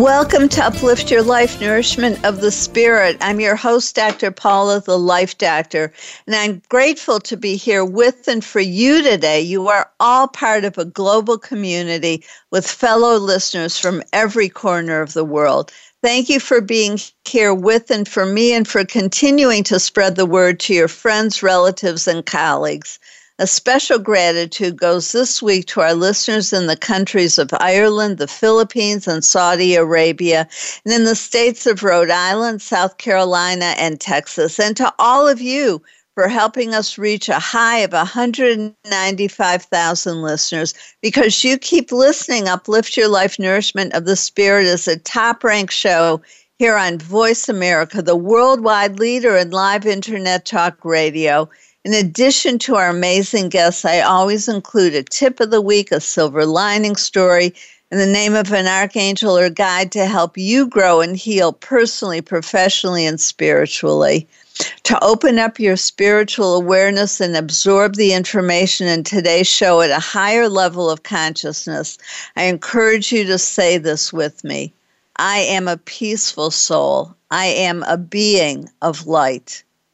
Welcome to Uplift Your Life Nourishment of the Spirit. I'm your host, Dr. Paula, the Life Doctor, and I'm grateful to be here with and for you today. You are all part of a global community with fellow listeners from every corner of the world. Thank you for being here with and for me and for continuing to spread the word to your friends, relatives, and colleagues. A special gratitude goes this week to our listeners in the countries of Ireland, the Philippines, and Saudi Arabia, and in the states of Rhode Island, South Carolina, and Texas, and to all of you for helping us reach a high of 195,000 listeners because you keep listening. Uplift Your Life Nourishment of the Spirit is a top ranked show here on Voice America, the worldwide leader in live internet talk radio. In addition to our amazing guests, I always include a tip of the week, a silver lining story, and the name of an archangel or guide to help you grow and heal personally, professionally, and spiritually. To open up your spiritual awareness and absorb the information in today's show at a higher level of consciousness, I encourage you to say this with me I am a peaceful soul. I am a being of light.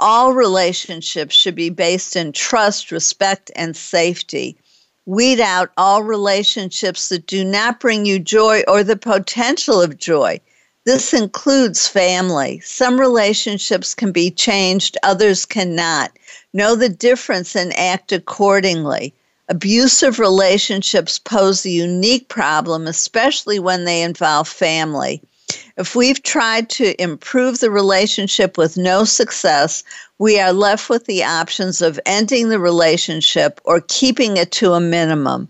all relationships should be based in trust, respect, and safety. Weed out all relationships that do not bring you joy or the potential of joy. This includes family. Some relationships can be changed, others cannot. Know the difference and act accordingly. Abusive relationships pose a unique problem, especially when they involve family. If we've tried to improve the relationship with no success, we are left with the options of ending the relationship or keeping it to a minimum.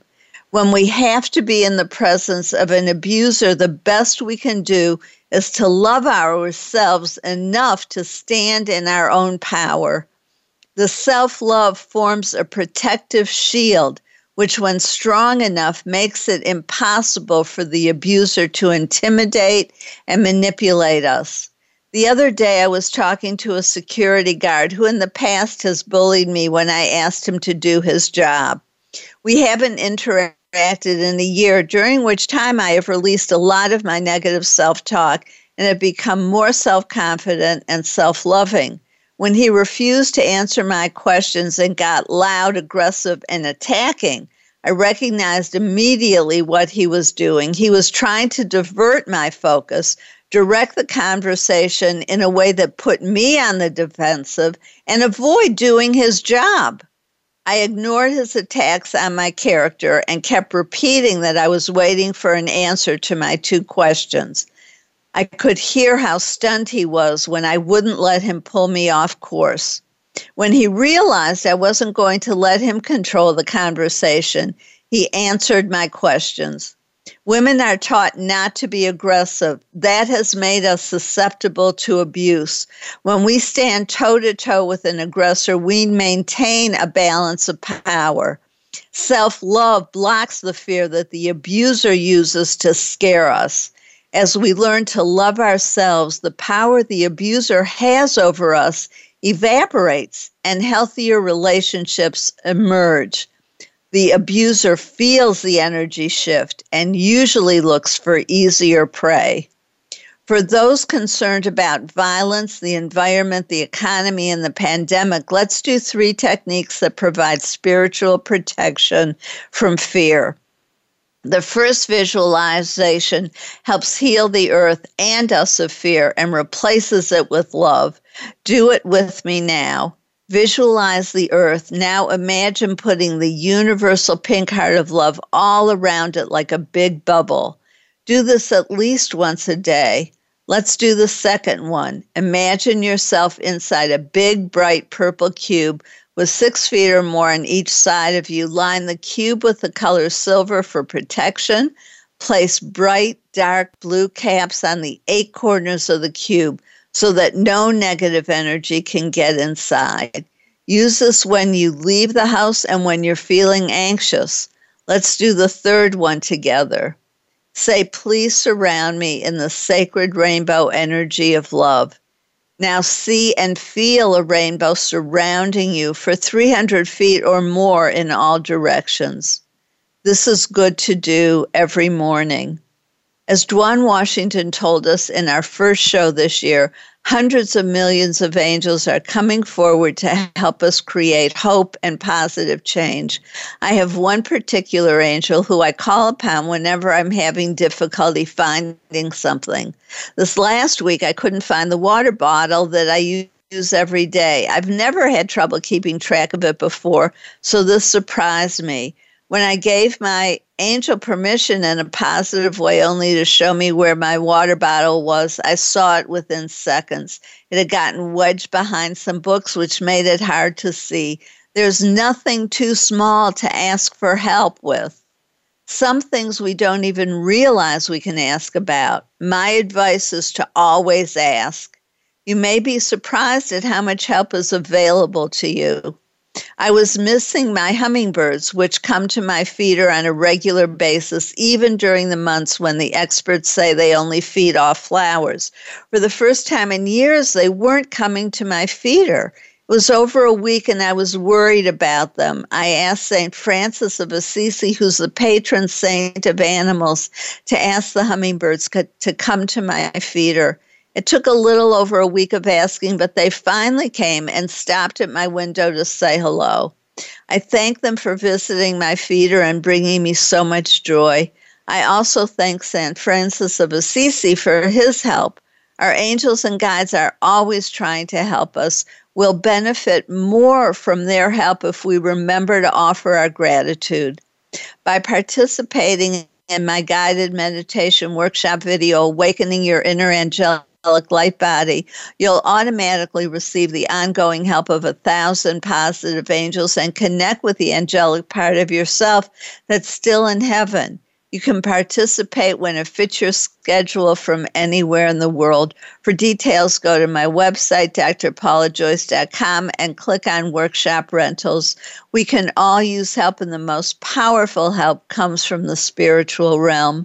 When we have to be in the presence of an abuser, the best we can do is to love ourselves enough to stand in our own power. The self love forms a protective shield which, when strong enough, makes it impossible for the abuser to intimidate and manipulate us. The other day, I was talking to a security guard who, in the past, has bullied me when I asked him to do his job. We haven't interacted in a year, during which time I have released a lot of my negative self talk and have become more self confident and self loving. When he refused to answer my questions and got loud, aggressive, and attacking, I recognized immediately what he was doing. He was trying to divert my focus, direct the conversation in a way that put me on the defensive, and avoid doing his job. I ignored his attacks on my character and kept repeating that I was waiting for an answer to my two questions. I could hear how stunned he was when I wouldn't let him pull me off course. When he realized I wasn't going to let him control the conversation, he answered my questions. Women are taught not to be aggressive. That has made us susceptible to abuse. When we stand toe to toe with an aggressor, we maintain a balance of power. Self love blocks the fear that the abuser uses to scare us as we learn to love ourselves, the power the abuser has over us evaporates and healthier relationships emerge. The abuser feels the energy shift and usually looks for easier prey. For those concerned about violence, the environment, the economy, and the pandemic, let's do three techniques that provide spiritual protection from fear. The first visualization helps heal the earth and us of fear and replaces it with love. Do it with me now. Visualize the earth. Now imagine putting the universal pink heart of love all around it like a big bubble. Do this at least once a day. Let's do the second one. Imagine yourself inside a big, bright purple cube with six feet or more on each side of you. Line the cube with the color silver for protection. Place bright, dark blue caps on the eight corners of the cube so that no negative energy can get inside. Use this when you leave the house and when you're feeling anxious. Let's do the third one together. Say, please surround me in the sacred rainbow energy of love. Now see and feel a rainbow surrounding you for 300 feet or more in all directions. This is good to do every morning. As Dwan Washington told us in our first show this year, hundreds of millions of angels are coming forward to help us create hope and positive change. I have one particular angel who I call upon whenever I'm having difficulty finding something. This last week, I couldn't find the water bottle that I use every day. I've never had trouble keeping track of it before, so this surprised me. When I gave my angel permission in a positive way only to show me where my water bottle was. I saw it within seconds. It had gotten wedged behind some books, which made it hard to see. There's nothing too small to ask for help with. Some things we don't even realize we can ask about. My advice is to always ask. You may be surprised at how much help is available to you. I was missing my hummingbirds, which come to my feeder on a regular basis, even during the months when the experts say they only feed off flowers. For the first time in years, they weren't coming to my feeder. It was over a week and I was worried about them. I asked St. Francis of Assisi, who's the patron saint of animals, to ask the hummingbirds to come to my feeder. It took a little over a week of asking, but they finally came and stopped at my window to say hello. I thank them for visiting my feeder and bringing me so much joy. I also thank St. Francis of Assisi for his help. Our angels and guides are always trying to help us. We'll benefit more from their help if we remember to offer our gratitude. By participating in my guided meditation workshop video, Awakening Your Inner Angelic light body, you'll automatically receive the ongoing help of a thousand positive angels and connect with the angelic part of yourself that's still in heaven. You can participate when it fits your schedule from anywhere in the world. For details, go to my website, drpaulajoyce.com, and click on Workshop Rentals. We can all use help, and the most powerful help comes from the spiritual realm.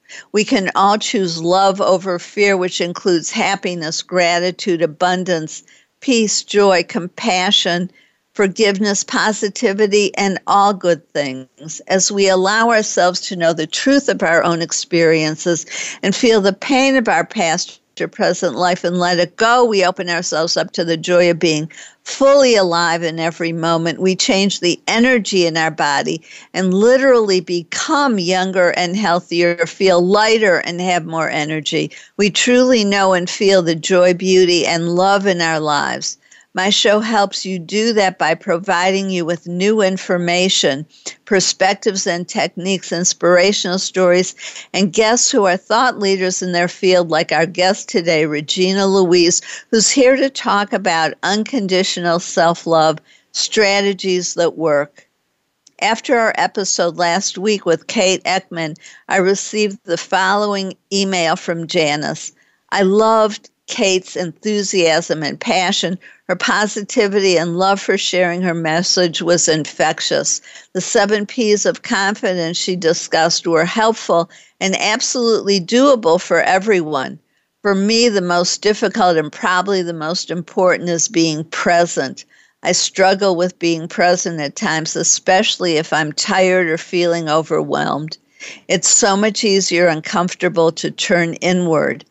We can all choose love over fear, which includes happiness, gratitude, abundance, peace, joy, compassion, forgiveness, positivity, and all good things. As we allow ourselves to know the truth of our own experiences and feel the pain of our past or present life and let it go, we open ourselves up to the joy of being fully alive in every moment. We change the energy in our body and literally become younger and healthier, feel lighter and have more energy. We truly know and feel the joy, beauty, and love in our lives. My show helps you do that by providing you with new information, perspectives and techniques, inspirational stories, and guests who are thought leaders in their field, like our guest today, Regina Louise, who's here to talk about unconditional self love strategies that work. After our episode last week with Kate Eckman, I received the following email from Janice. I loved Kate's enthusiasm and passion. Her positivity and love for sharing her message was infectious. The seven P's of confidence she discussed were helpful and absolutely doable for everyone. For me, the most difficult and probably the most important is being present. I struggle with being present at times, especially if I'm tired or feeling overwhelmed. It's so much easier and comfortable to turn inward.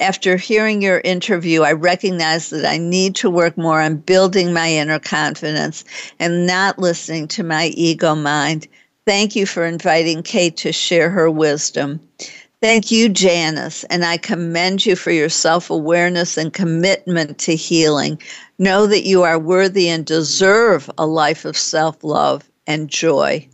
After hearing your interview, I recognize that I need to work more on building my inner confidence and not listening to my ego mind. Thank you for inviting Kate to share her wisdom. Thank you, Janice, and I commend you for your self awareness and commitment to healing. Know that you are worthy and deserve a life of self love and joy.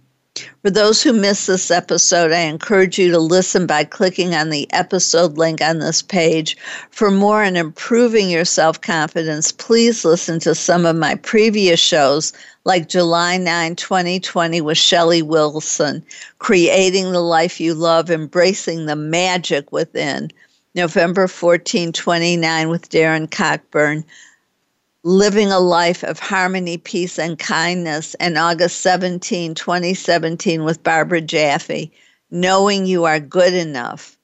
For those who missed this episode, I encourage you to listen by clicking on the episode link on this page. For more on improving your self confidence, please listen to some of my previous shows, like July 9, 2020, with Shelley Wilson, Creating the Life You Love, Embracing the Magic Within. November 14, 29, with Darren Cockburn living a life of harmony, peace, and kindness, and August 17, 2017, with Barbara Jaffe, knowing you are good enough.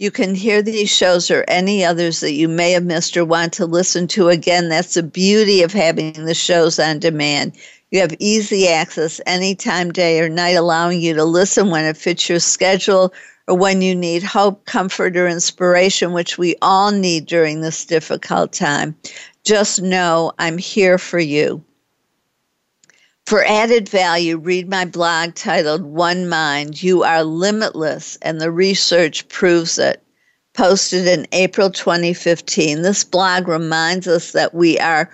You can hear these shows or any others that you may have missed or want to listen to again. That's the beauty of having the shows on demand. You have easy access anytime, day or night, allowing you to listen when it fits your schedule or when you need hope, comfort, or inspiration, which we all need during this difficult time. Just know I'm here for you. For added value, read my blog titled One Mind You Are Limitless, and the research proves it. Posted in April 2015. This blog reminds us that we are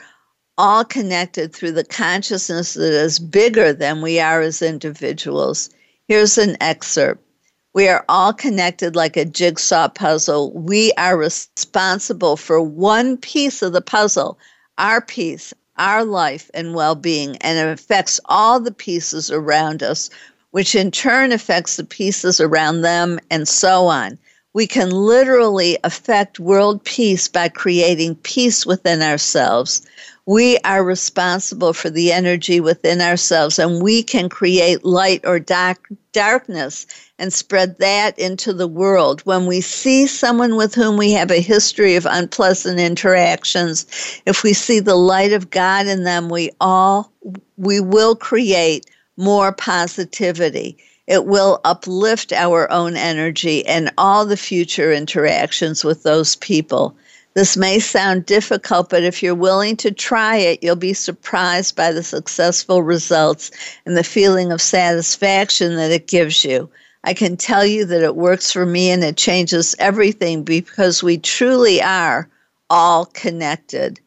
all connected through the consciousness that is bigger than we are as individuals. Here's an excerpt. We are all connected like a jigsaw puzzle. We are responsible for one piece of the puzzle, our piece, our life and well being, and it affects all the pieces around us, which in turn affects the pieces around them, and so on. We can literally affect world peace by creating peace within ourselves. We are responsible for the energy within ourselves, and we can create light or dark, darkness and spread that into the world. When we see someone with whom we have a history of unpleasant interactions, if we see the light of God in them, we all we will create more positivity. It will uplift our own energy and all the future interactions with those people. This may sound difficult, but if you're willing to try it, you'll be surprised by the successful results and the feeling of satisfaction that it gives you. I can tell you that it works for me and it changes everything because we truly are all connected.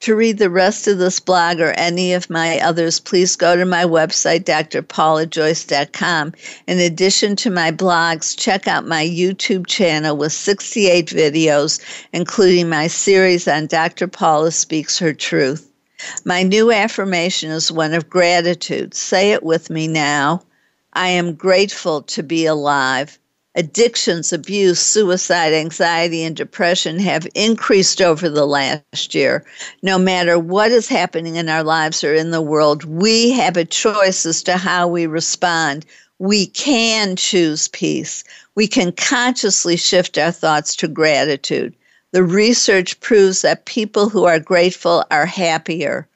To read the rest of this blog or any of my others, please go to my website, drpaulajoyce.com. In addition to my blogs, check out my YouTube channel with 68 videos, including my series on Dr. Paula Speaks Her Truth. My new affirmation is one of gratitude. Say it with me now. I am grateful to be alive addictions, abuse, suicide, anxiety, and depression have increased over the last year. No matter what is happening in our lives or in the world, we have a choice as to how we respond. We can choose peace. We can consciously shift our thoughts to gratitude. The research proves that people who are grateful are happier.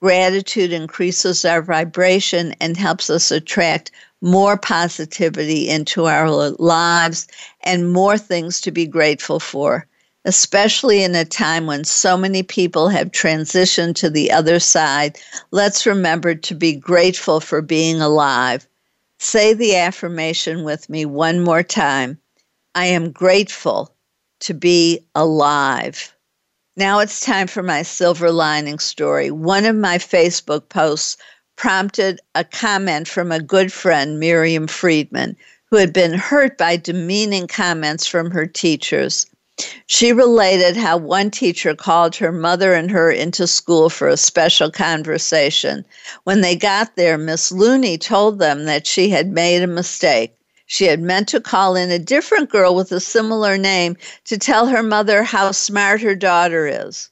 Gratitude increases our vibration and helps us attract more positivity into our lives and more things to be grateful for, especially in a time when so many people have transitioned to the other side. Let's remember to be grateful for being alive. Say the affirmation with me one more time. I am grateful to be alive. Now it's time for my silver lining story. One of my Facebook posts prompted a comment from a good friend, Miriam Friedman, who had been hurt by demeaning comments from her teachers. She related how one teacher called her mother and her into school for a special conversation. When they got there, Miss Looney told them that she had made a mistake. She had meant to call in a different girl with a similar name to tell her mother how smart her daughter is.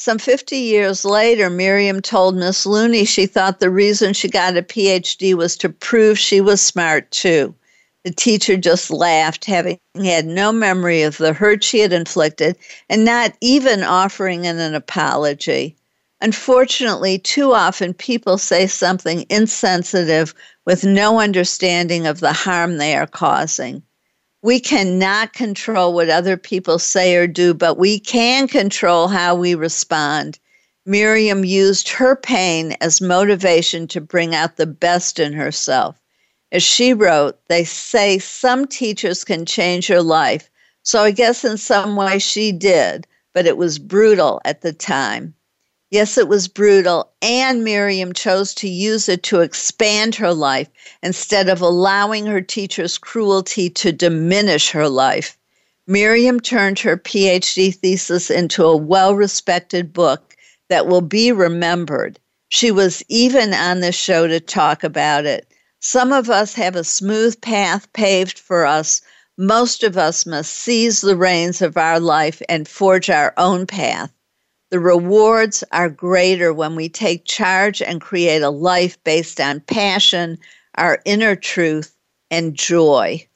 Some 50 years later, Miriam told Miss Looney she thought the reason she got a PhD was to prove she was smart too. The teacher just laughed, having had no memory of the hurt she had inflicted and not even offering an, an apology. Unfortunately, too often people say something insensitive with no understanding of the harm they are causing. We cannot control what other people say or do, but we can control how we respond. Miriam used her pain as motivation to bring out the best in herself. As she wrote, they say some teachers can change your life. So I guess in some way she did, but it was brutal at the time. Yes, it was brutal, and Miriam chose to use it to expand her life instead of allowing her teacher's cruelty to diminish her life. Miriam turned her PhD thesis into a well respected book that will be remembered. She was even on the show to talk about it. Some of us have a smooth path paved for us. Most of us must seize the reins of our life and forge our own path. The rewards are greater when we take charge and create a life based on passion, our inner truth, and joy.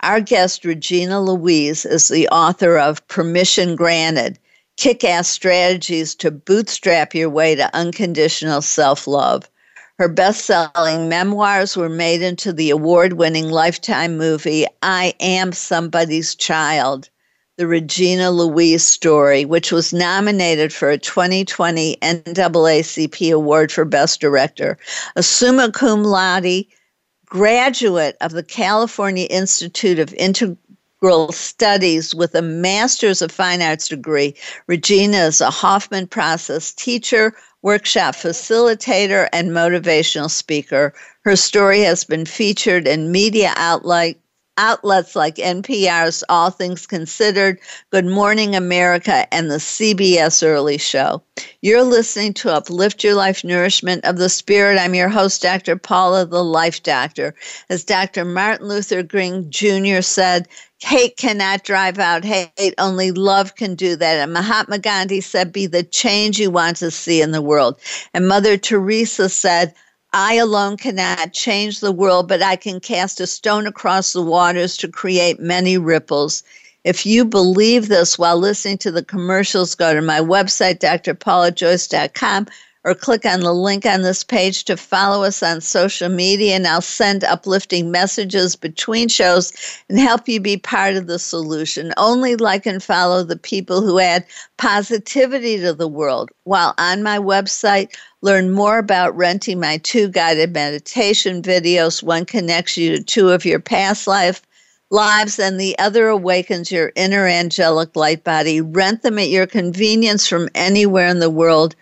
Our guest, Regina Louise, is the author of Permission Granted Kick Ass Strategies to Bootstrap Your Way to Unconditional Self Love. Her best selling memoirs were made into the award winning Lifetime movie, I Am Somebody's Child the Regina Louise story, which was nominated for a 2020 NAACP Award for Best Director. A summa cum laude graduate of the California Institute of Integral Studies with a Master's of Fine Arts degree, Regina is a Hoffman Process teacher, workshop facilitator, and motivational speaker. Her story has been featured in media outlets outlets like NPR's All Things Considered, Good Morning America, and the CBS Early Show. You're listening to Uplift Your Life Nourishment of the Spirit. I'm your host, Dr. Paula, the Life Doctor. As Dr. Martin Luther King Jr. said, hate cannot drive out hate, only love can do that. And Mahatma Gandhi said, be the change you want to see in the world. And Mother Teresa said, I alone cannot change the world, but I can cast a stone across the waters to create many ripples. If you believe this while listening to the commercials, go to my website, drpaulajoyce.com, or click on the link on this page to follow us on social media, and I'll send uplifting messages between shows and help you be part of the solution. Only like and follow the people who add positivity to the world. While on my website, learn more about renting my two guided meditation videos. One connects you to two of your past life lives and the other awakens your inner angelic light body. Rent them at your convenience from anywhere in the world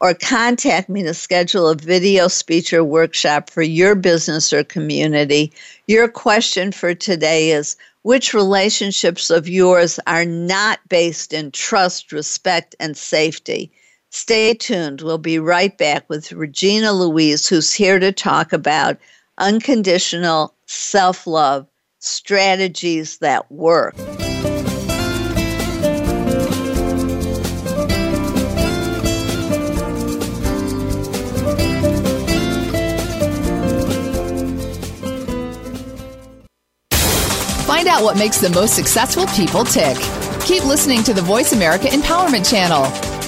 or contact me to schedule a video speech or workshop for your business or community. Your question for today is which relationships of yours are not based in trust, respect, and safety? Stay tuned. We'll be right back with Regina Louise, who's here to talk about unconditional self love strategies that work. Find out what makes the most successful people tick. Keep listening to the Voice America Empowerment Channel.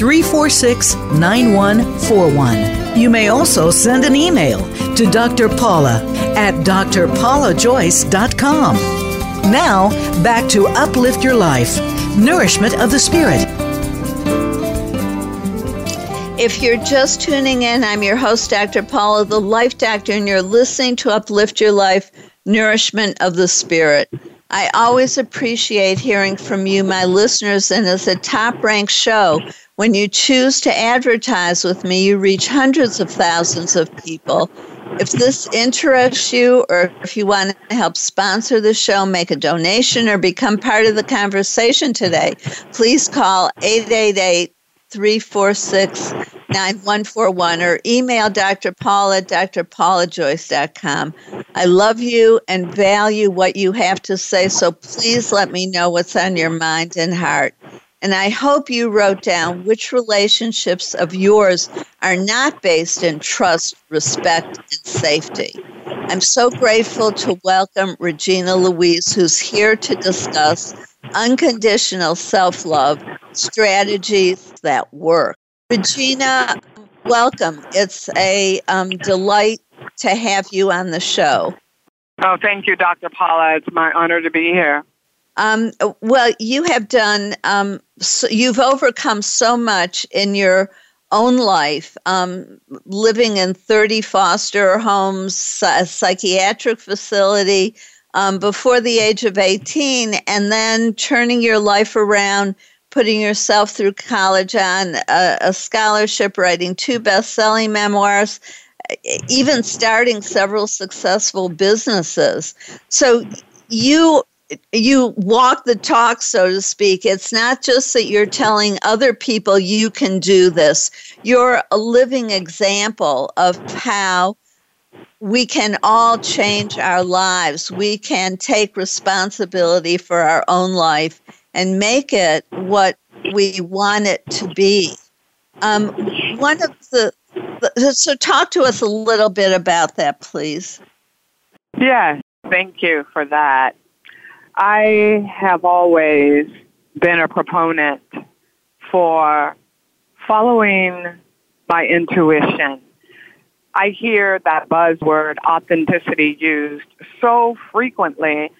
346 9141. You may also send an email to Dr. Paula at drpaulajoyce.com. Now, back to Uplift Your Life Nourishment of the Spirit. If you're just tuning in, I'm your host, Dr. Paula, the Life Doctor, and you're listening to Uplift Your Life Nourishment of the Spirit. I always appreciate hearing from you, my listeners, and as a top ranked show. When you choose to advertise with me, you reach hundreds of thousands of people. If this interests you, or if you want to help sponsor the show, make a donation, or become part of the conversation today, please call 888 346 9141 or email Dr. Paul at drpaulajoyce.com. I love you and value what you have to say, so please let me know what's on your mind and heart. And I hope you wrote down which relationships of yours are not based in trust, respect, and safety. I'm so grateful to welcome Regina Louise, who's here to discuss unconditional self love strategies that work. Regina, welcome. It's a um, delight to have you on the show. Oh, thank you, Dr. Paula. It's my honor to be here. Um, well, you have done, um, so you've overcome so much in your own life, um, living in 30 foster homes, a psychiatric facility um, before the age of 18, and then turning your life around, putting yourself through college on a, a scholarship, writing two best selling memoirs, even starting several successful businesses. So you you walk the talk, so to speak. It's not just that you're telling other people you can do this, you're a living example of how we can all change our lives. We can take responsibility for our own life and make it what we want it to be. Um, one of the, so talk to us a little bit about that, please. Yes, thank you for that. I have always been a proponent for following my intuition. I hear that buzzword authenticity used so frequently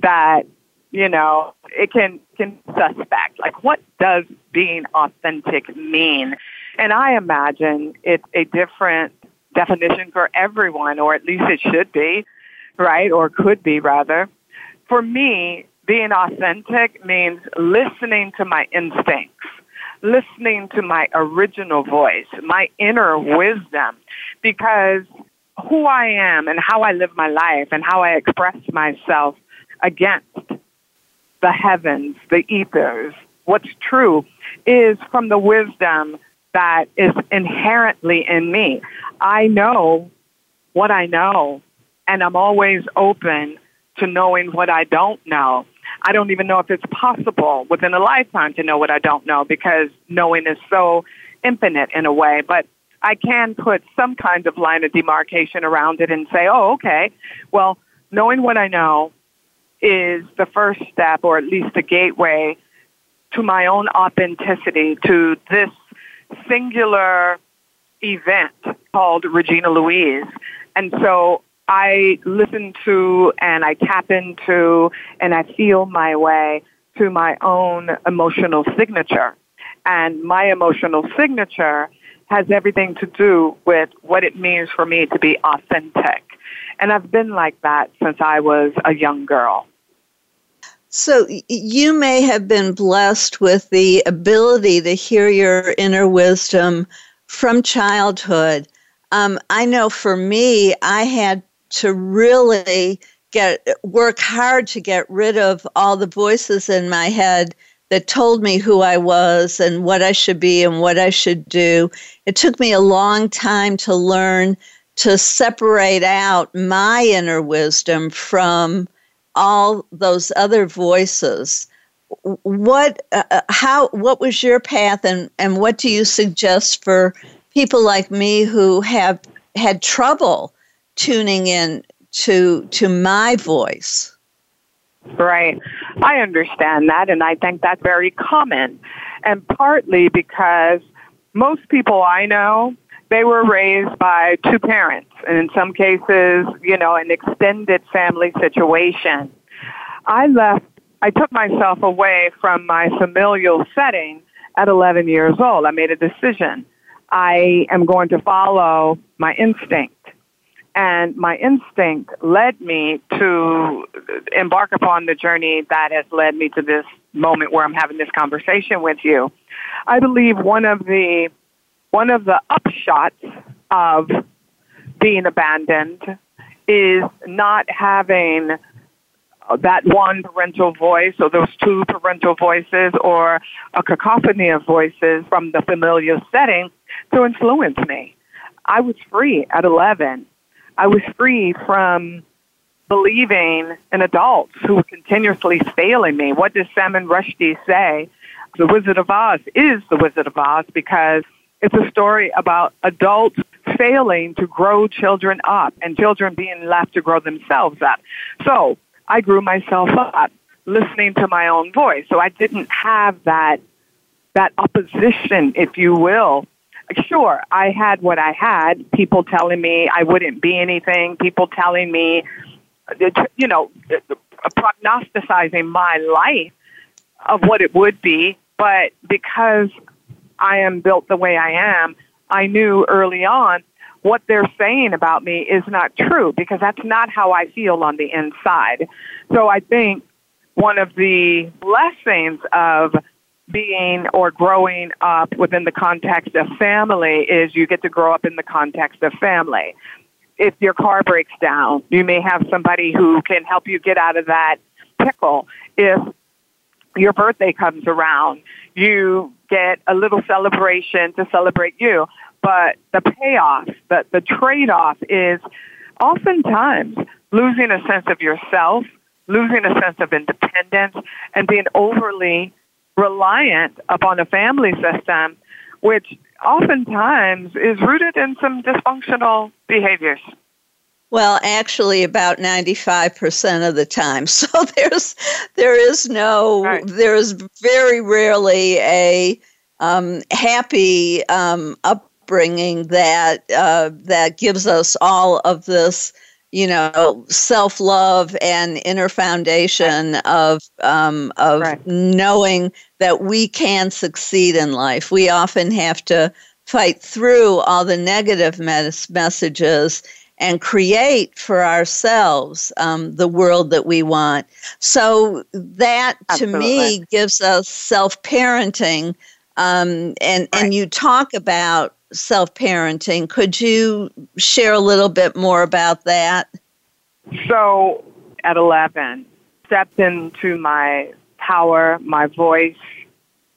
that, you know, it can, can suspect. Like, what does being authentic mean? And I imagine it's a different definition for everyone, or at least it should be, right? Or could be rather for me, being authentic means listening to my instincts, listening to my original voice, my inner wisdom, because who I am and how I live my life and how I express myself against the heavens, the ethers, what's true is from the wisdom that is inherently in me. I know what I know, and I'm always open to knowing what I don't know. I don't even know if it's possible within a lifetime to know what I don't know because knowing is so infinite in a way. But I can put some kind of line of demarcation around it and say, oh, okay, well, knowing what I know is the first step or at least the gateway to my own authenticity, to this singular event called Regina Louise. And so I listen to and I tap into and I feel my way to my own emotional signature. And my emotional signature has everything to do with what it means for me to be authentic. And I've been like that since I was a young girl. So you may have been blessed with the ability to hear your inner wisdom from childhood. Um, I know for me, I had to really get work hard to get rid of all the voices in my head that told me who I was and what I should be and what I should do. It took me a long time to learn to separate out my inner wisdom from all those other voices what uh, uh, how what was your path and and what do you suggest for people like me who have had trouble tuning in to to my voice right i understand that and i think that's very common and partly because most people i know they were raised by two parents, and in some cases, you know, an extended family situation. I left, I took myself away from my familial setting at 11 years old. I made a decision. I am going to follow my instinct. And my instinct led me to embark upon the journey that has led me to this moment where I'm having this conversation with you. I believe one of the one of the upshots of being abandoned is not having that one parental voice or those two parental voices or a cacophony of voices from the familiar setting to influence me. I was free at 11. I was free from believing in adults who were continuously failing me. What does Salman Rushdie say? The Wizard of Oz is the Wizard of Oz because it's a story about adults failing to grow children up and children being left to grow themselves up. So I grew myself up listening to my own voice. So I didn't have that, that opposition, if you will. Sure, I had what I had. People telling me I wouldn't be anything. People telling me, you know, prognosticizing my life of what it would be. But because I am built the way I am, I knew early on what they're saying about me is not true because that's not how I feel on the inside. So I think one of the blessings of being or growing up within the context of family is you get to grow up in the context of family. If your car breaks down, you may have somebody who can help you get out of that pickle. If your birthday comes around, you get a little celebration to celebrate you. But the payoff, the, the trade-off is oftentimes losing a sense of yourself, losing a sense of independence, and being overly reliant upon a family system, which oftentimes is rooted in some dysfunctional behaviors. Well, actually, about ninety-five percent of the time. So there's there is no right. there is very rarely a um, happy um, upbringing that uh, that gives us all of this, you know, self love and inner foundation of um, of right. knowing that we can succeed in life. We often have to fight through all the negative mes- messages and create for ourselves um, the world that we want. So that Absolutely. to me gives us self parenting. Um, and right. and you talk about self parenting. Could you share a little bit more about that? So at eleven, stepped into my power, my voice,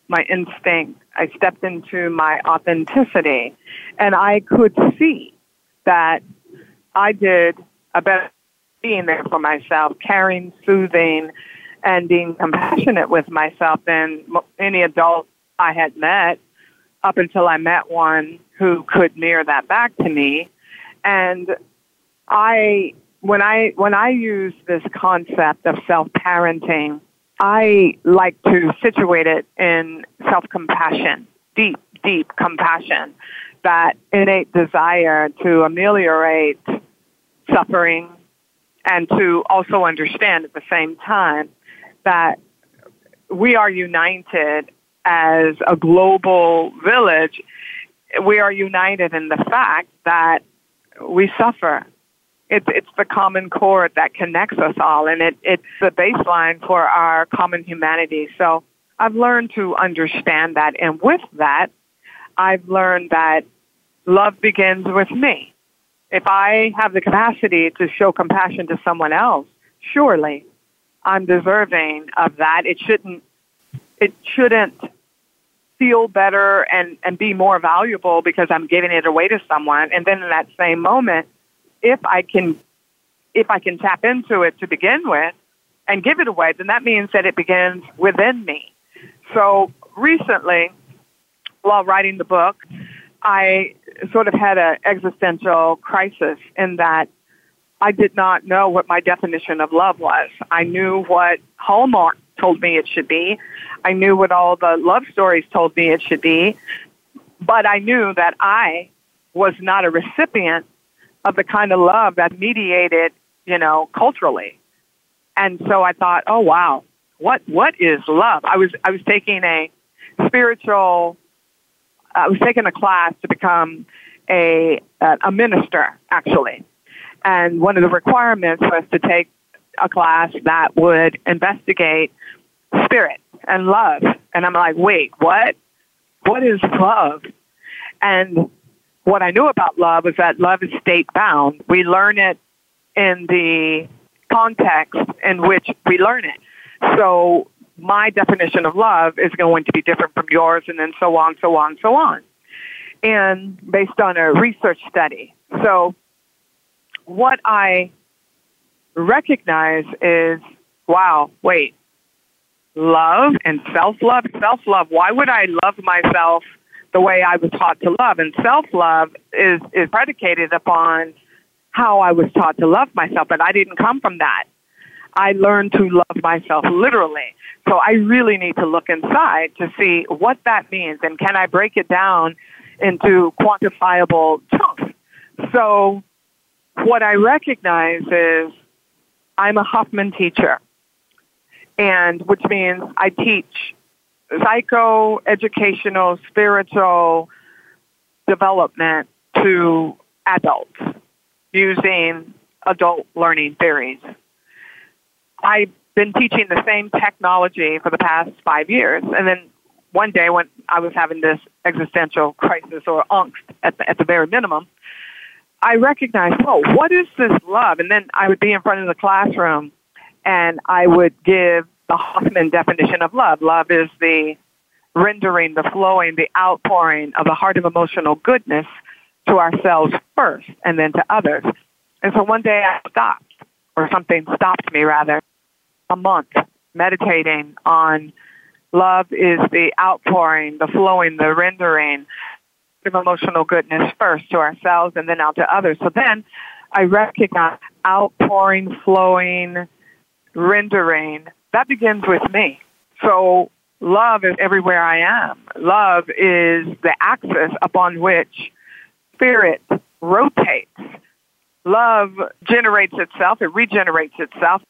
my instinct. I stepped into my authenticity, and I could see that I did a better being there for myself, caring, soothing, and being compassionate with myself than any adult I had met up until I met one who could mirror that back to me. And I, when I, when I use this concept of self-parenting, I like to situate it in self-compassion, deep, deep compassion, that innate desire to ameliorate suffering and to also understand at the same time that we are united as a global village we are united in the fact that we suffer. It's, it's the common cord that connects us all, and it, it's the baseline for our common humanity. So I've learned to understand that, and with that, I've learned that love begins with me. If I have the capacity to show compassion to someone else, surely I'm deserving of that. It shouldn't, it shouldn't feel better and, and be more valuable because I'm giving it away to someone. And then in that same moment, if I can, if I can tap into it to begin with and give it away, then that means that it begins within me. So recently, while writing the book, I sort of had an existential crisis in that I did not know what my definition of love was. I knew what Hallmark told me it should be. I knew what all the love stories told me it should be. But I knew that I was not a recipient of the kind of love that mediated, you know, culturally. And so I thought, oh wow, what what is love? I was I was taking a spiritual I was taking a class to become a a minister actually. And one of the requirements was to take a class that would investigate spirit and love. And I'm like, wait, what? What is love? And what I knew about love is that love is state bound. We learn it in the context in which we learn it. So my definition of love is going to be different from yours and then so on, so on, so on. And based on a research study. So what I recognize is, wow, wait, love and self-love, self-love, why would I love myself the way I was taught to love? And self-love is, is predicated upon how I was taught to love myself, but I didn't come from that. I learned to love myself literally. So I really need to look inside to see what that means and can I break it down into quantifiable chunks. So what I recognize is I'm a Hoffman teacher, and which means I teach psycho educational spiritual development to adults using adult learning theories. I've been teaching the same technology for the past five years, and then one day when I was having this existential crisis or angst at the, at the very minimum, I recognized, oh, what is this love? And then I would be in front of the classroom and I would give the Hoffman definition of love. Love is the rendering, the flowing, the outpouring of a heart of emotional goodness to ourselves first and then to others. And so one day I stopped, or something stopped me rather, a month meditating on love is the outpouring, the flowing, the rendering of emotional goodness first to ourselves and then out to others. So then I recognize outpouring, flowing, rendering. That begins with me. So love is everywhere I am. Love is the axis upon which spirit rotates. Love generates itself, it regenerates itself.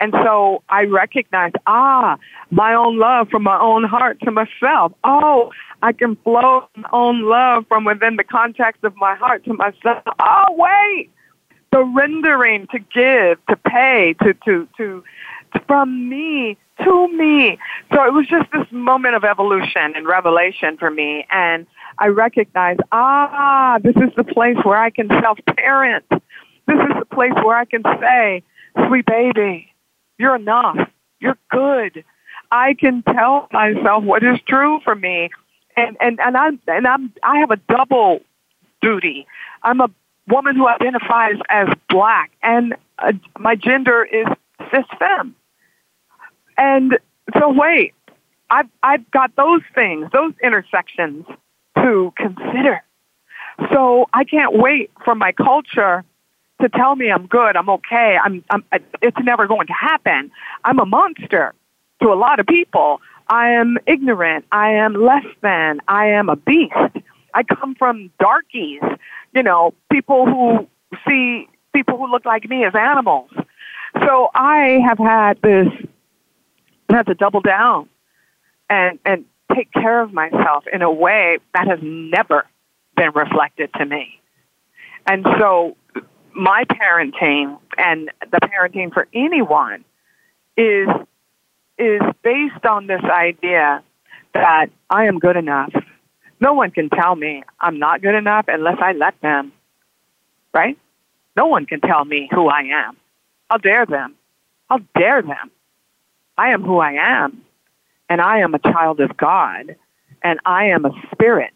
And so I recognize, ah, my own love from my own heart to myself. Oh, I can flow my own love from within the context of my heart to myself. Oh, wait, the rendering to give, to pay, to, to, to, from me to me. So it was just this moment of evolution and revelation for me. And I recognized, ah, this is the place where I can self-parent. This is the place where I can say, sweet baby, you're enough. You're good. I can tell myself what is true for me. And, and, and I'm, and I'm, I have a double duty. I'm a woman who identifies as black and uh, my gender is cis femme. And so wait, I've, I've got those things, those intersections to consider. So I can't wait for my culture to tell me I'm good, I'm okay, I'm, I'm, it's never going to happen. I'm a monster to a lot of people. I am ignorant. I am less than. I am a beast. I come from darkies, you know, people who see people who look like me as animals. So I have had this, I have to double down and, and take care of myself in a way that has never been reflected to me. And so my parenting and the parenting for anyone is is based on this idea that I am good enough. No one can tell me I'm not good enough unless I let them. Right? No one can tell me who I am. I'll dare them? I'll dare them? I am who I am. And I am a child of God. And I am a spirit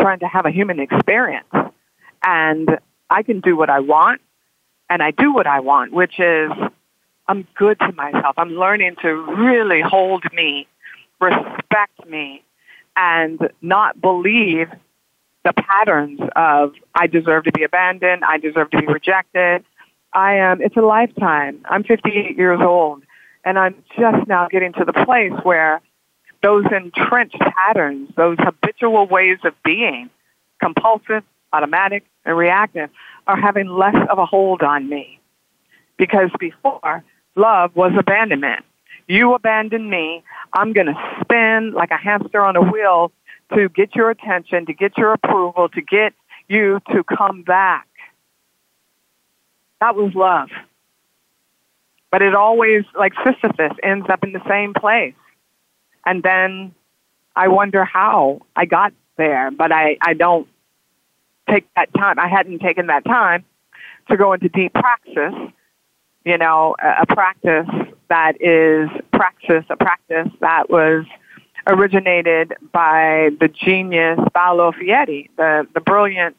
trying to have a human experience. And I can do what I want. And I do what I want, which is I'm good to myself. I'm learning to really hold me, respect me, and not believe the patterns of I deserve to be abandoned, I deserve to be rejected. I am, it's a lifetime. I'm 58 years old and I'm just now getting to the place where those entrenched patterns, those habitual ways of being, compulsive, automatic, and reactive, are having less of a hold on me. Because before, love was abandonment. You abandon me, I'm going to spin like a hamster on a wheel to get your attention, to get your approval, to get you to come back. That was love. But it always, like Sisyphus, ends up in the same place. And then I wonder how I got there, but I, I don't take that time. I hadn't taken that time to go into deep praxis, you know, a, a practice that is praxis, a practice that was originated by the genius Paulo Freire, the, the brilliant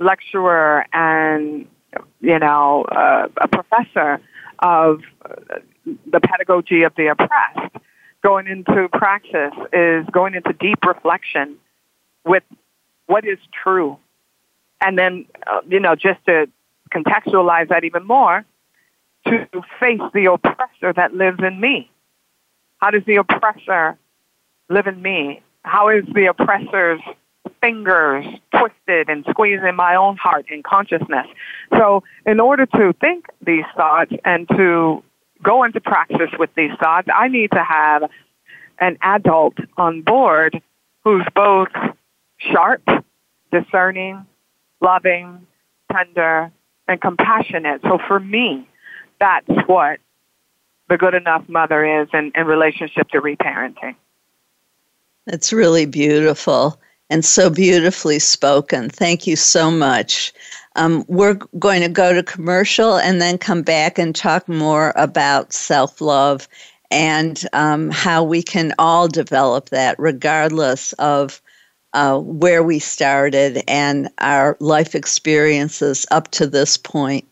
lecturer and, you know, uh, a professor of the pedagogy of the oppressed. Going into praxis is going into deep reflection with what is true. And then, uh, you know, just to contextualize that even more, to face the oppressor that lives in me. How does the oppressor live in me? How is the oppressor's fingers twisted and squeezing my own heart and consciousness? So, in order to think these thoughts and to go into practice with these thoughts, I need to have an adult on board who's both sharp, discerning, loving, tender, and compassionate. So for me, that's what the good enough mother is in, in relationship to reparenting. That's really beautiful and so beautifully spoken. Thank you so much. Um, we're going to go to commercial and then come back and talk more about self love and um, how we can all develop that regardless of uh, where we started and our life experiences up to this point.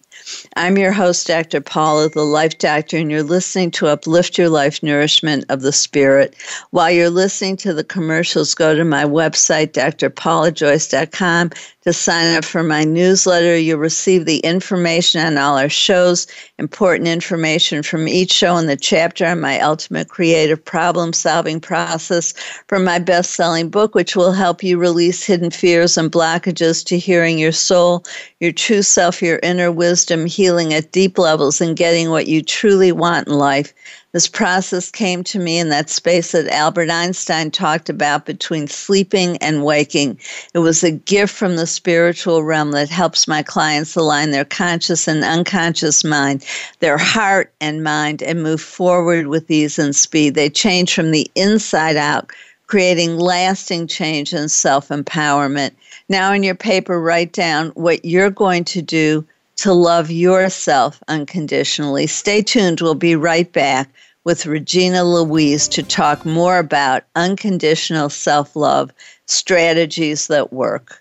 I'm your host, Dr. Paula, the Life Doctor, and you're listening to Uplift Your Life Nourishment of the Spirit. While you're listening to the commercials, go to my website, drpaulajoyce.com, to sign up for my newsletter. You'll receive the information on all our shows, important information from each show in the chapter on my ultimate creative problem solving process from my best selling book, which will help you release hidden fears and blockages to hearing your soul, your true self, your inner wisdom, healing at deep levels, and getting what you truly want in life. This process came to me in that space that Albert Einstein talked about between sleeping and waking. It was a gift from the spiritual realm that helps my clients align their conscious and unconscious mind, their heart and mind, and move forward with ease and speed. They change from the inside out, creating lasting change and self empowerment. Now, in your paper, write down what you're going to do to love yourself unconditionally. Stay tuned. We'll be right back with Regina Louise to talk more about unconditional self love strategies that work.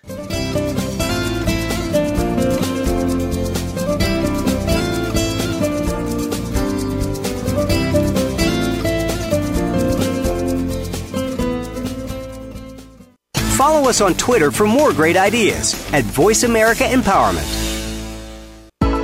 Follow us on Twitter for more great ideas at Voice America Empowerment.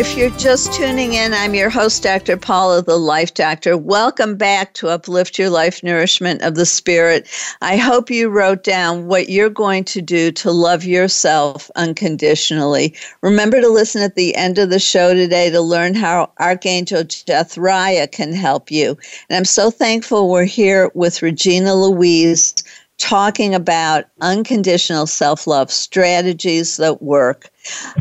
If you're just tuning in, I'm your host, Dr. Paula, the Life Doctor. Welcome back to Uplift Your Life Nourishment of the Spirit. I hope you wrote down what you're going to do to love yourself unconditionally. Remember to listen at the end of the show today to learn how Archangel Jethriah can help you. And I'm so thankful we're here with Regina Louise talking about unconditional self love strategies that work.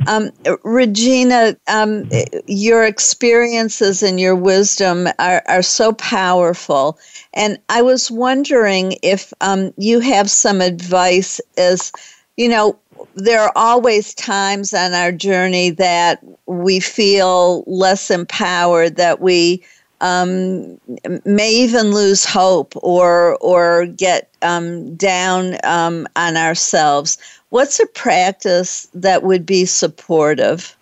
Um, Regina, um, your experiences and your wisdom are, are so powerful. And I was wondering if um, you have some advice as, you know, there are always times on our journey that we feel less empowered, that we um, may even lose hope or or get um, down um, on ourselves. What's a practice that would be supportive?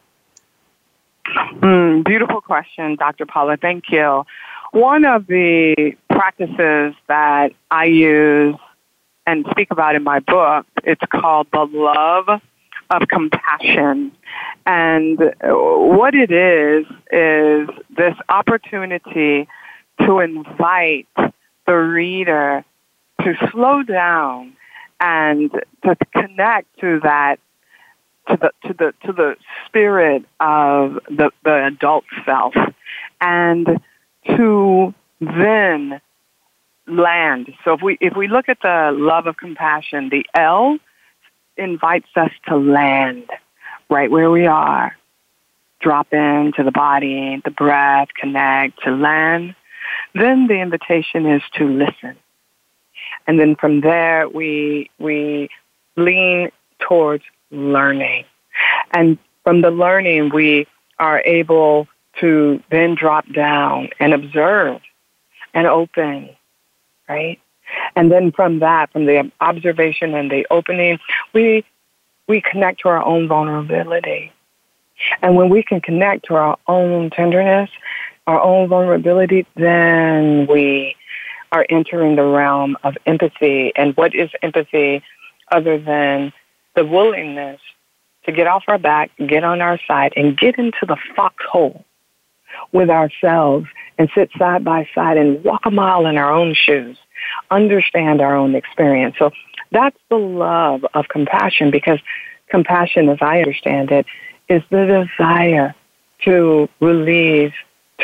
Mm, beautiful question, Dr. Paula. Thank you. One of the practices that I use and speak about in my book, it's called the love of compassion. And uh, what it is, is this opportunity to invite the reader to slow down and to connect to that to the to the to the spirit of the, the adult self and to then land. So if we if we look at the love of compassion, the L invites us to land right where we are. Drop into the body, the breath, connect to land. Then the invitation is to listen. And then from there, we, we lean towards learning. And from the learning, we are able to then drop down and observe and open, right? And then from that, from the observation and the opening, we, we connect to our own vulnerability. And when we can connect to our own tenderness, our own vulnerability, then we are entering the realm of empathy. And what is empathy other than the willingness to get off our back, get on our side, and get into the foxhole with ourselves and sit side by side and walk a mile in our own shoes, understand our own experience. So that's the love of compassion because compassion, as I understand it, is the desire to relieve,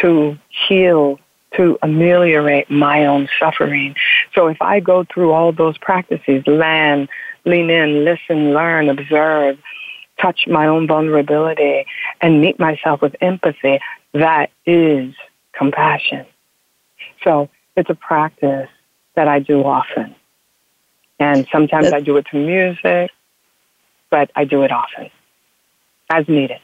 to heal, to ameliorate my own suffering. So if I go through all those practices, land, lean in, listen, learn, observe, touch my own vulnerability, and meet myself with empathy, that is compassion. So it's a practice that I do often. And sometimes I do it to music, but I do it often as needed.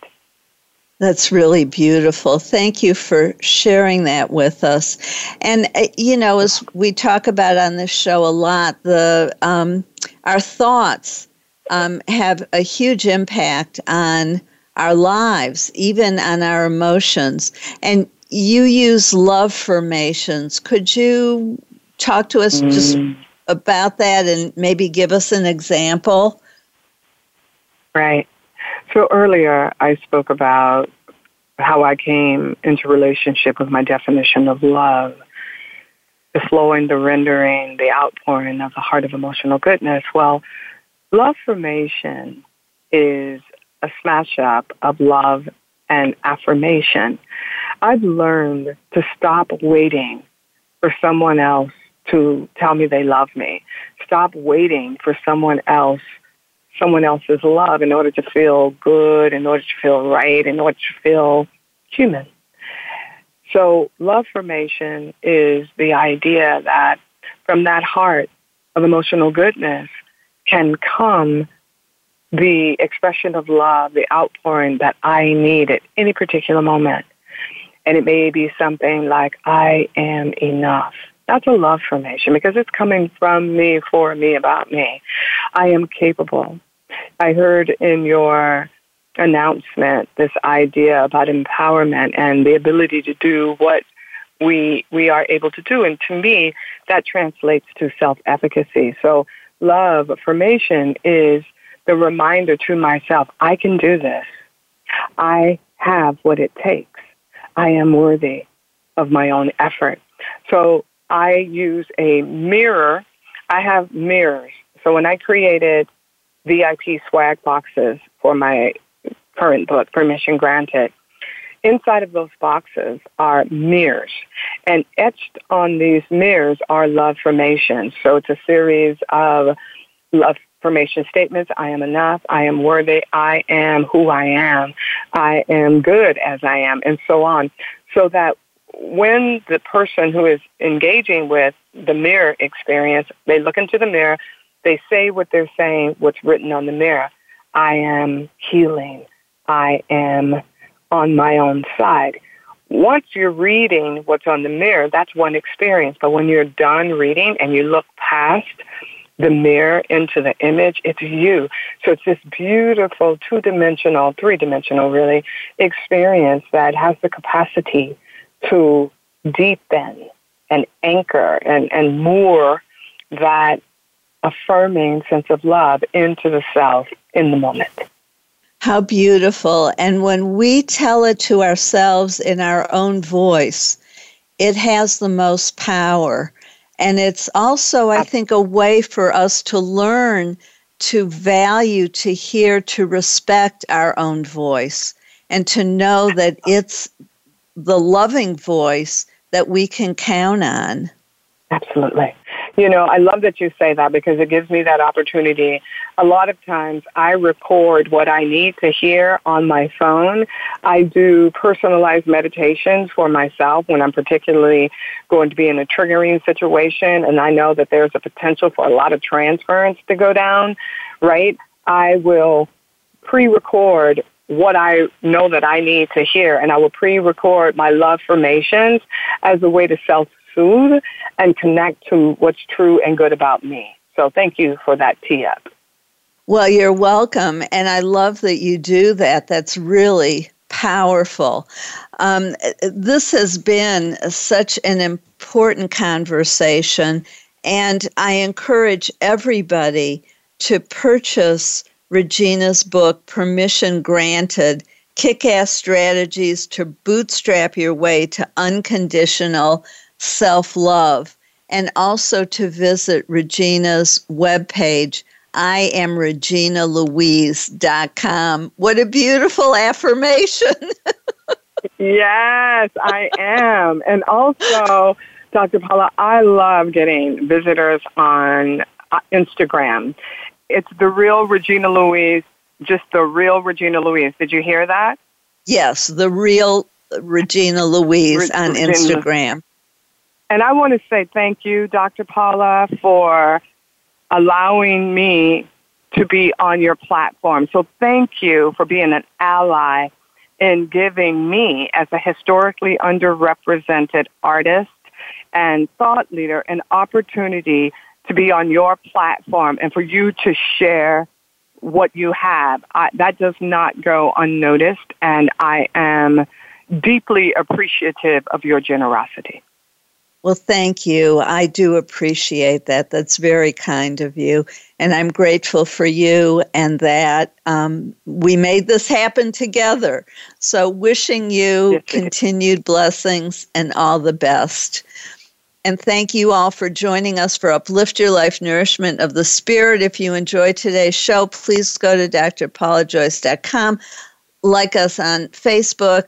That's really beautiful. Thank you for sharing that with us. And uh, you know, as we talk about on this show a lot, the um, our thoughts um, have a huge impact on our lives, even on our emotions. And you use love formations. Could you talk to us mm. just about that and maybe give us an example? Right. So earlier I spoke about how I came into relationship with my definition of love. The flowing, the rendering, the outpouring of the heart of emotional goodness. Well, love formation is a smash up of love and affirmation. I've learned to stop waiting for someone else to tell me they love me. Stop waiting for someone else, someone else's love in order to feel good, in order to feel right, in order to feel human. So love formation is the idea that from that heart of emotional goodness can come the expression of love, the outpouring that I need at any particular moment. And it may be something like, I am enough. That's a love formation because it's coming from me, for me, about me. I am capable. I heard in your announcement this idea about empowerment and the ability to do what we we are able to do and to me that translates to self-efficacy so love formation is the reminder to myself I can do this. I have what it takes. I am worthy of my own effort. So I use a mirror. I have mirrors. So when I created VIP swag boxes for my current book, Permission Granted, inside of those boxes are mirrors. And etched on these mirrors are love formations. So it's a series of love affirmation statements. I am enough. I am worthy. I am who I am. I am good as I am, and so on. So that when the person who is engaging with the mirror experience, they look into the mirror, they say what they're saying, what's written on the mirror. I am healing. I am on my own side. Once you're reading what's on the mirror, that's one experience. But when you're done reading and you look past the mirror into the image, it's you. So it's this beautiful two dimensional, three dimensional really experience that has the capacity to deepen and anchor and, and moor that affirming sense of love into the self in the moment. How beautiful. And when we tell it to ourselves in our own voice, it has the most power. And it's also, I think, a way for us to learn to value, to hear, to respect our own voice, and to know that it's the loving voice that we can count on. Absolutely. You know, I love that you say that because it gives me that opportunity. A lot of times I record what I need to hear on my phone. I do personalized meditations for myself when I'm particularly going to be in a triggering situation and I know that there's a potential for a lot of transference to go down, right? I will pre-record what I know that I need to hear, and I will pre-record my love formations as a way to self soothe and connect to what's true and good about me. So thank you for that tee up. Well, you're welcome. And I love that you do that. That's really powerful. Um, this has been such an important conversation. And I encourage everybody to purchase Regina's book, Permission Granted Kick Ass Strategies to Bootstrap Your Way to Unconditional self love, and also to visit Regina's webpage. I am reginalouise.com. What a beautiful affirmation. yes, I am. And also, Dr. Paula, I love getting visitors on uh, Instagram. It's the real Regina Louise, just the real Regina Louise. Did you hear that? Yes, the real Regina Louise Re- on Regina. Instagram. And I want to say thank you, Dr. Paula, for allowing me to be on your platform. So thank you for being an ally in giving me, as a historically underrepresented artist and thought leader, an opportunity to be on your platform and for you to share what you have. I, that does not go unnoticed, and I am deeply appreciative of your generosity. Well, thank you. I do appreciate that. That's very kind of you. And I'm grateful for you and that um, we made this happen together. So, wishing you yes, continued blessings and all the best. And thank you all for joining us for Uplift Your Life Nourishment of the Spirit. If you enjoyed today's show, please go to drpaulajoyce.com, like us on Facebook,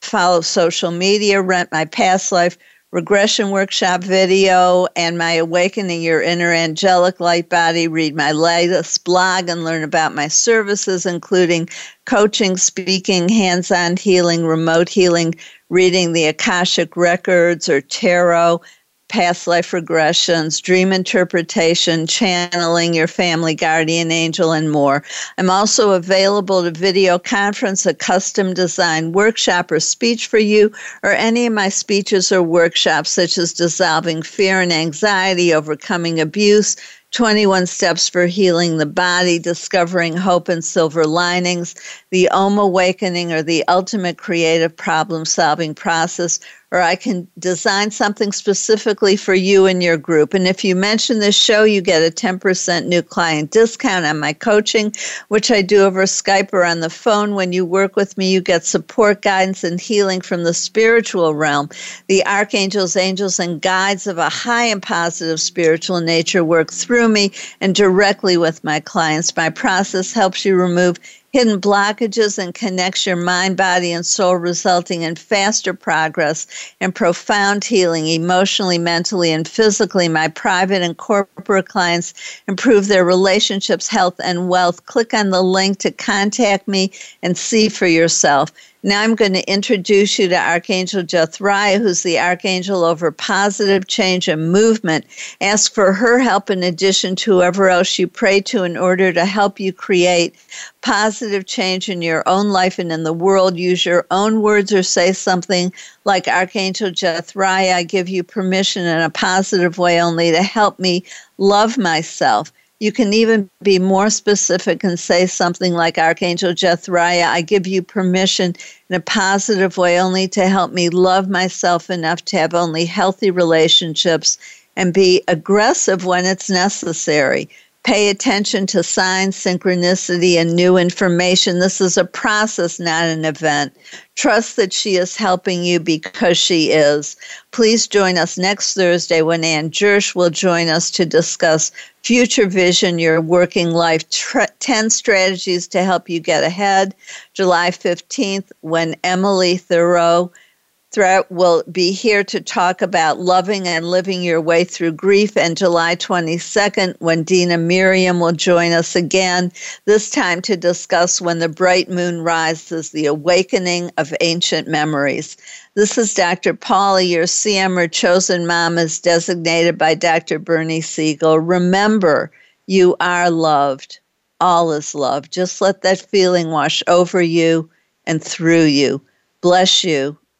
follow social media, rent my past life regression workshop video and my Awakening Your Inner Angelic Light Body. Read my latest blog and learn about my services, including coaching, speaking, hands on healing, remote healing, reading the Akashic Records or tarot past life regressions, dream interpretation, channeling your family guardian angel, and more. I'm also available to video conference, a custom design workshop or speech for you, or any of my speeches or workshops, such as dissolving fear and anxiety, overcoming abuse 21 Steps for Healing the Body, Discovering Hope and Silver Linings, the Om Awakening, or the Ultimate Creative Problem Solving Process, or I can design something specifically for you and your group. And if you mention this show, you get a 10% new client discount on my coaching, which I do over Skype or on the phone. When you work with me, you get support, guidance, and healing from the spiritual realm. The archangels, angels, and guides of a high and positive spiritual nature work through me and directly with my clients. My process helps you remove hidden blockages and connects your mind, body, and soul, resulting in faster progress and profound healing emotionally, mentally, and physically. My private and corporate clients improve their relationships, health, and wealth. Click on the link to contact me and see for yourself. Now I'm going to introduce you to Archangel Jethriah, who's the archangel over positive change and movement. Ask for her help in addition to whoever else you pray to in order to help you create positive change in your own life and in the world. Use your own words or say something like Archangel Jethriah, I give you permission in a positive way only to help me love myself. You can even be more specific and say something like Archangel Jethriah, I give you permission in a positive way only to help me love myself enough to have only healthy relationships and be aggressive when it's necessary. Pay attention to signs, synchronicity, and new information. This is a process, not an event. Trust that she is helping you because she is. Please join us next Thursday when Ann Jersh will join us to discuss Future Vision, Your Working Life 10 Strategies to Help You Get Ahead. July 15th, when Emily Thiroux Threatt will be here to talk about loving and living your way through grief. And July 22nd, when Dina Miriam will join us again, this time to discuss when the bright moon rises, the awakening of ancient memories. This is Dr. Paula, your CM or chosen mom is designated by Dr. Bernie Siegel. Remember, you are loved. All is love. Just let that feeling wash over you and through you. Bless you